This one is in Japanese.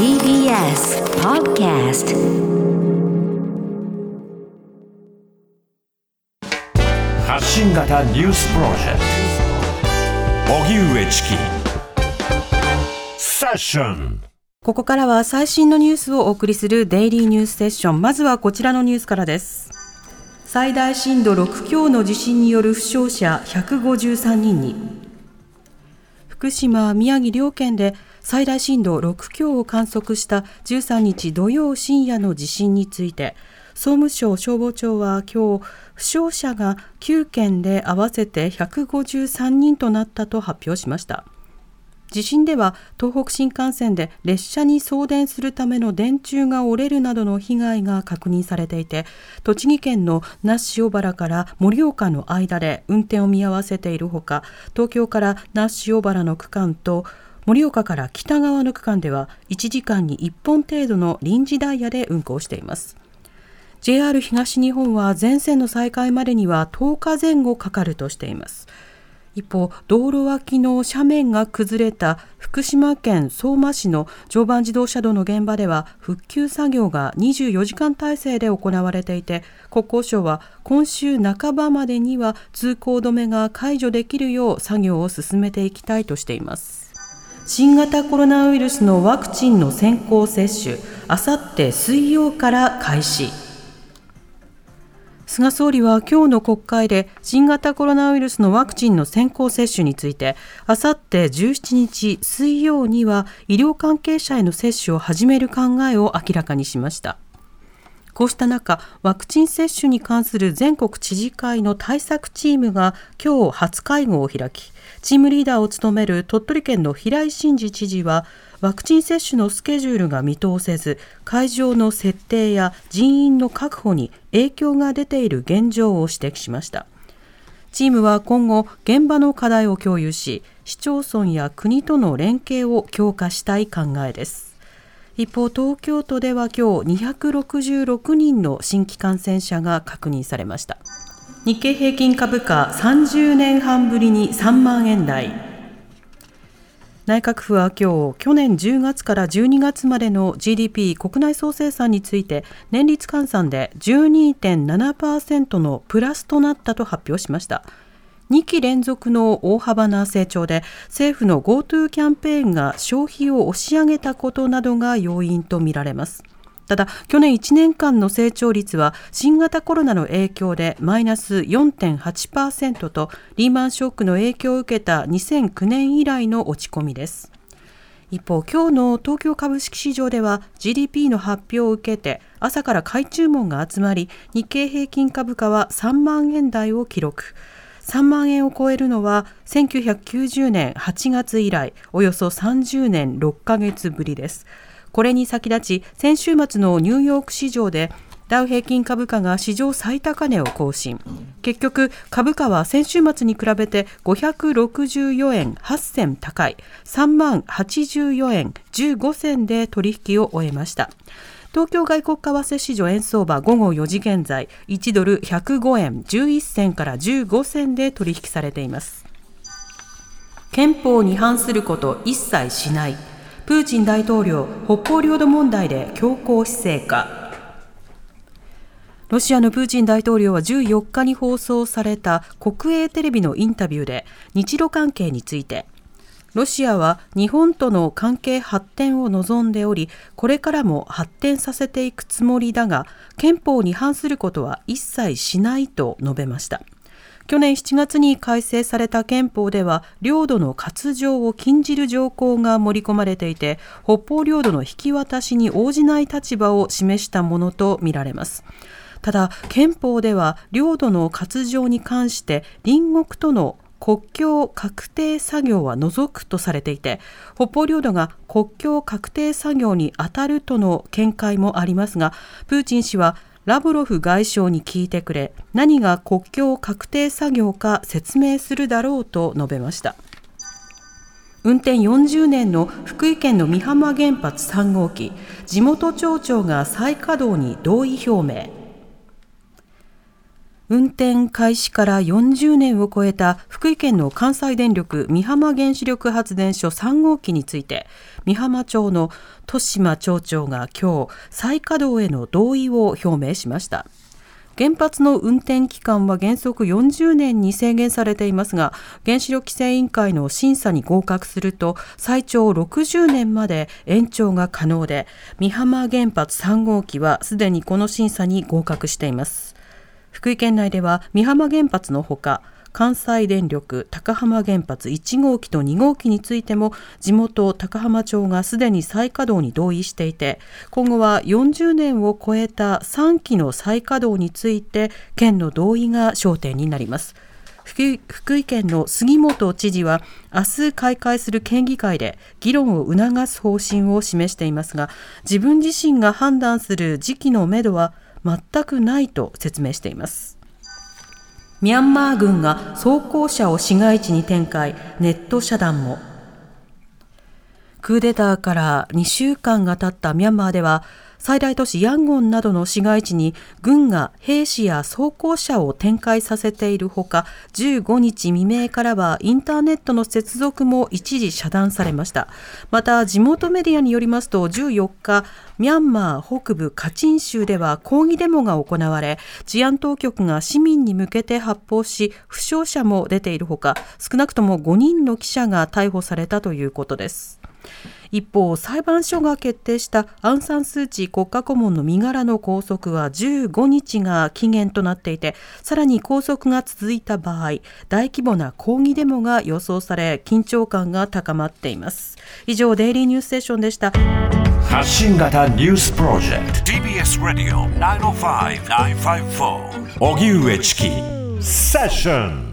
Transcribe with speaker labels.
Speaker 1: TBS Podcast
Speaker 2: 発信型ニュースプロジェクト荻上チキセッション
Speaker 3: ここからは最新のニュースをお送りするデイリーニュースセッション。まずはこちらのニュースからです。最大震度6強の地震による負傷者153人に。福島、宮城両県で最大震度6強を観測した13日土曜深夜の地震について、総務省消防庁は今日、負傷者が9県で合わせて153人となったと発表しました。地震では東北新幹線で列車に送電するための電柱が折れるなどの被害が確認されていて栃木県の那須塩原から盛岡の間で運転を見合わせているほか東京から那須塩原の区間と盛岡から北側の区間では1時間に1本程度の臨時ダイヤで運行しています。JR 東日本は全線の再開までには10日前後かかるとしています。一方、道路脇の斜面が崩れた福島県相馬市の常磐自動車道の現場では復旧作業が24時間体制で行われていて国交省は今週半ばまでには通行止めが解除できるよう作業を進めていきたいとしています。新型コロナウイルスのワクチンの先行接種あさって水曜から開始。菅総理は今日の国会で新型コロナウイルスのワクチンの先行接種についてあさって17日水曜には医療関係者への接種を始める考えを明らかにしました。こうした中ワクチン接種に関する全国知事会の対策チームが今日初会合を開きチームリーダーを務める鳥取県の平井真二知事はワクチン接種のスケジュールが見通せず会場の設定や人員の確保に影響が出ている現状を指摘しました。チームは今後現場の課題を共有し市町村や国との連携を強化したい考えです。一方東京都では今日266人の新規感染者が確認されました。日経平均株価30年半ぶりに3万円台内閣府は今日去年10月から12月までの GDP 国内総生産について年率換算で12.7%のプラスとなったと発表しました。2期連続の大幅な成長で政府の GoTo キャンペーンが消費を押し上げたことなどが要因とみられます。ただ去年1年間の成長率は新型コロナの影響でマイナス4.8%とリーマンショックの影響を受けた2009年以来の落ち込みです。一方今日の東京株式市場では GDP の発表を受けて朝から買い注文が集まり日経平均株価は3万円台を記録。3万円を超えるのは1990年8月以来およそ30年6ヶ月ぶりです。これに先立ち先週末のニューヨーク市場でダウ平均株価が史上最高値を更新。結局株価は先週末に比べて564円8銭高い。3万84円15銭で取引を終えました。東京外国為替市場円相場午後4時現在1ドル105円11銭から15銭で取引されています。憲法に反すること一切しない。プーチン大統領北方領土問題で強硬姿勢か。ロシアのプーチン大統領は14日に放送された国営テレビのインタビューで日露関係について。ロシアは日本との関係発展を望んでおりこれからも発展させていくつもりだが憲法に反することは一切しないと述べました。去年7月に改正された憲法では領土の割譲を禁じる条項が盛り込まれていて北方領土の引き渡しに応じない立場を示したものとみられます。ただ憲法では領土の割譲に関して隣国との国境確定作業は除くとされていて北方領土が国境確定作業に当たるとの見解もありますがプーチン氏はラブロフ外相に聞いてくれ何が国境確定作業か説明するだろうと述べました。運転40年の福井県の美浜原発3号機地元町長が再稼働に同意表明。運転開始から40年を超えた福井県の関西電力美浜原子力発電所3号機について美浜町の豊島町長が今日再稼働への同意を表明しました。原発の運転期間は原則40年に制限されていますが原子力規制委員会の審査に合格すると最長60年まで延長が可能で美浜原発3号機はすでにこの審査に合格しています。福井県内では美浜原発のほか関西電力高浜原発1号機と2号機についても地元高浜町がすでに再稼働に同意していて今後は40年を超えた3機の再稼働について県の同意が焦点になります。福井県の杉本知事は明日開会する県議会で議論を促す方針を示していますが自分自身が判断する時期のめどは全くないと説明していますミャンマー軍が装甲車を市街地に展開、ネット遮断も。クーデターから2週間が経ったミャンマーでは、最大都市ヤンゴンなどの市街地に軍が兵士や装甲車を展開させているほか15日未明からはインターネットの接続も一時遮断されました。また地元メディアによりますと14日ミャンマー北部カチン州では抗議デモが行われ治安当局が市民に向けて発砲し負傷者も出ているほか少なくとも5人の記者が逮捕されたということです。一方裁判所が決定したアン・サン・スー・チー国家顧問の身柄の拘束は15日が期限となっていてさらに拘束が続いた場合大規模な抗議デモが予想され緊張感が高まっています。以上デイリーニュースステーションでした。
Speaker 2: 発信型ニュースプロジェクト。TBS ラディオ905-954おぎゅうえちきセッション